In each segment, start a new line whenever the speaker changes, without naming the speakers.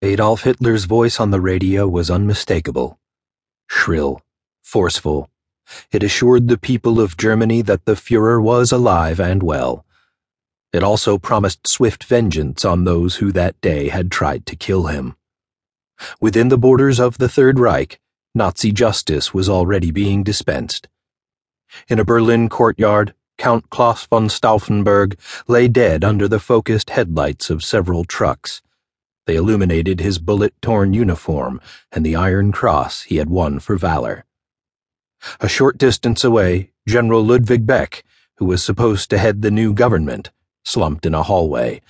Adolf Hitler's voice on the radio was unmistakable. Shrill, forceful, it assured the people of Germany that the Fuhrer was alive and well. It also promised swift vengeance on those who that day had tried to kill him. Within the borders of the Third Reich, Nazi justice was already being dispensed. In a Berlin courtyard, Count Klaus von Stauffenberg lay dead under the focused headlights of several trucks. They illuminated his bullet torn uniform and the Iron Cross he had won for valor. A short distance away, General Ludwig Beck, who was supposed to head the new government, slumped in a hallway.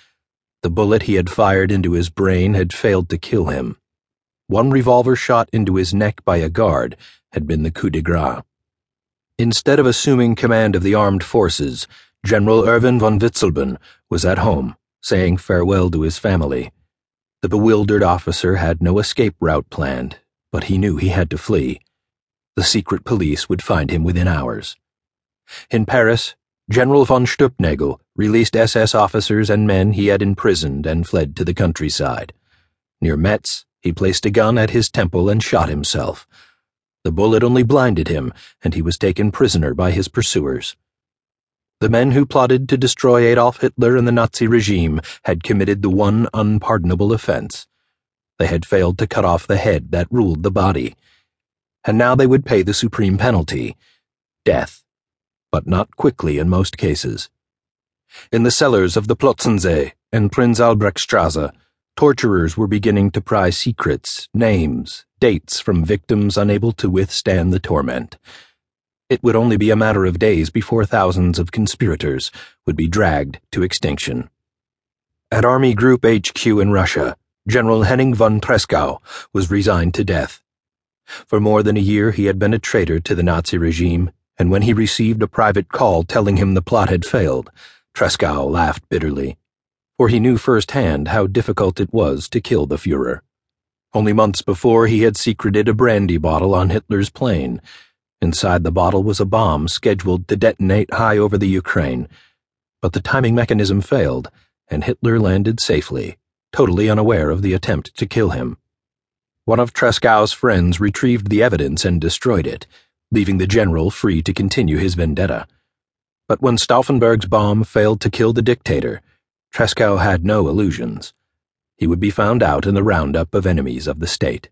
The bullet he had fired into his brain had failed to kill him. One revolver shot into his neck by a guard had been the coup de grace. Instead of assuming command of the armed forces, General Erwin von Witzleben was at home, saying farewell to his family. The bewildered officer had no escape route planned, but he knew he had to flee. The secret police would find him within hours. In Paris, General von Stulpnagel released SS officers and men he had imprisoned and fled to the countryside. Near Metz, he placed a gun at his temple and shot himself. The bullet only blinded him, and he was taken prisoner by his pursuers. The men who plotted to destroy Adolf Hitler and the Nazi regime had committed the one unpardonable offense. They had failed to cut off the head that ruled the body. And now they would pay the supreme penalty death, but not quickly in most cases. In the cellars of the Plotzensee and Prinz Albrechtstrasse, torturers were beginning to pry secrets, names, dates from victims unable to withstand the torment. It would only be a matter of days before thousands of conspirators would be dragged to extinction. At Army Group HQ in Russia, General Henning von Tresckow was resigned to death. For more than a year he had been a traitor to the Nazi regime, and when he received a private call telling him the plot had failed, Tresckow laughed bitterly, for he knew firsthand how difficult it was to kill the Fuhrer. Only months before he had secreted a brandy bottle on Hitler's plane Inside the bottle was a bomb scheduled to detonate high over the Ukraine, but the timing mechanism failed, and Hitler landed safely, totally unaware of the attempt to kill him. One of Tresckow's friends retrieved the evidence and destroyed it, leaving the general free to continue his vendetta. But when Stauffenberg's bomb failed to kill the dictator, Tresckow had no illusions. He would be found out in the roundup of enemies of the state.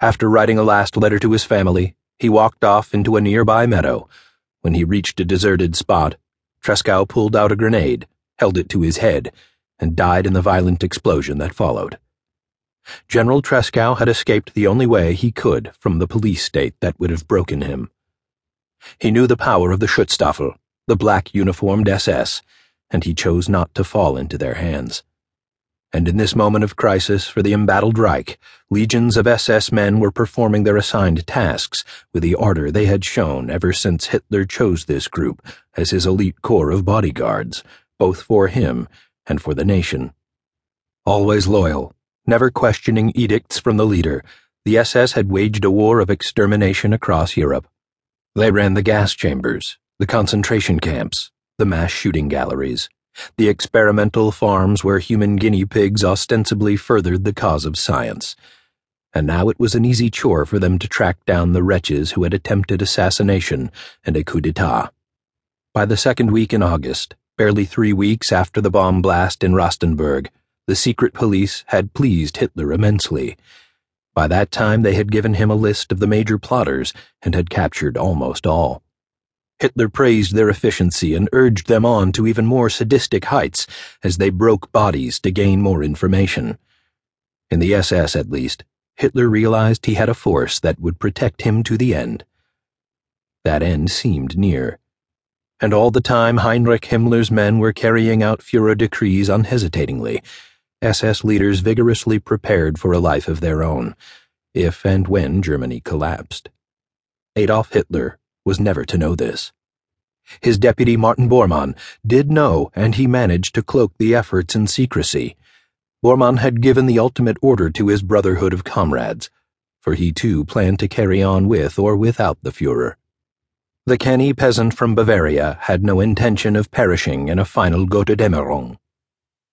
After writing a last letter to his family, he walked off into a nearby meadow. When he reached a deserted spot, Tresckow pulled out a grenade, held it to his head, and died in the violent explosion that followed. General Tresckow had escaped the only way he could from the police state that would have broken him. He knew the power of the Schutzstaffel, the black uniformed SS, and he chose not to fall into their hands. And in this moment of crisis for the embattled Reich, legions of SS men were performing their assigned tasks with the ardor they had shown ever since Hitler chose this group as his elite corps of bodyguards, both for him and for the nation. Always loyal, never questioning edicts from the leader, the SS had waged a war of extermination across Europe. They ran the gas chambers, the concentration camps, the mass shooting galleries the experimental farms where human guinea pigs ostensibly furthered the cause of science. And now it was an easy chore for them to track down the wretches who had attempted assassination and a coup d'etat. By the second week in August, barely three weeks after the bomb blast in Rastenburg, the secret police had pleased Hitler immensely. By that time, they had given him a list of the major plotters and had captured almost all. Hitler praised their efficiency and urged them on to even more sadistic heights as they broke bodies to gain more information. In the SS, at least, Hitler realized he had a force that would protect him to the end. That end seemed near. And all the time Heinrich Himmler's men were carrying out Fuhrer decrees unhesitatingly, SS leaders vigorously prepared for a life of their own, if and when Germany collapsed. Adolf Hitler was never to know this. His deputy Martin Bormann did know, and he managed to cloak the efforts in secrecy. Bormann had given the ultimate order to his brotherhood of comrades, for he too planned to carry on with or without the Fuhrer. The canny peasant from Bavaria had no intention of perishing in a final Gotterdammerung.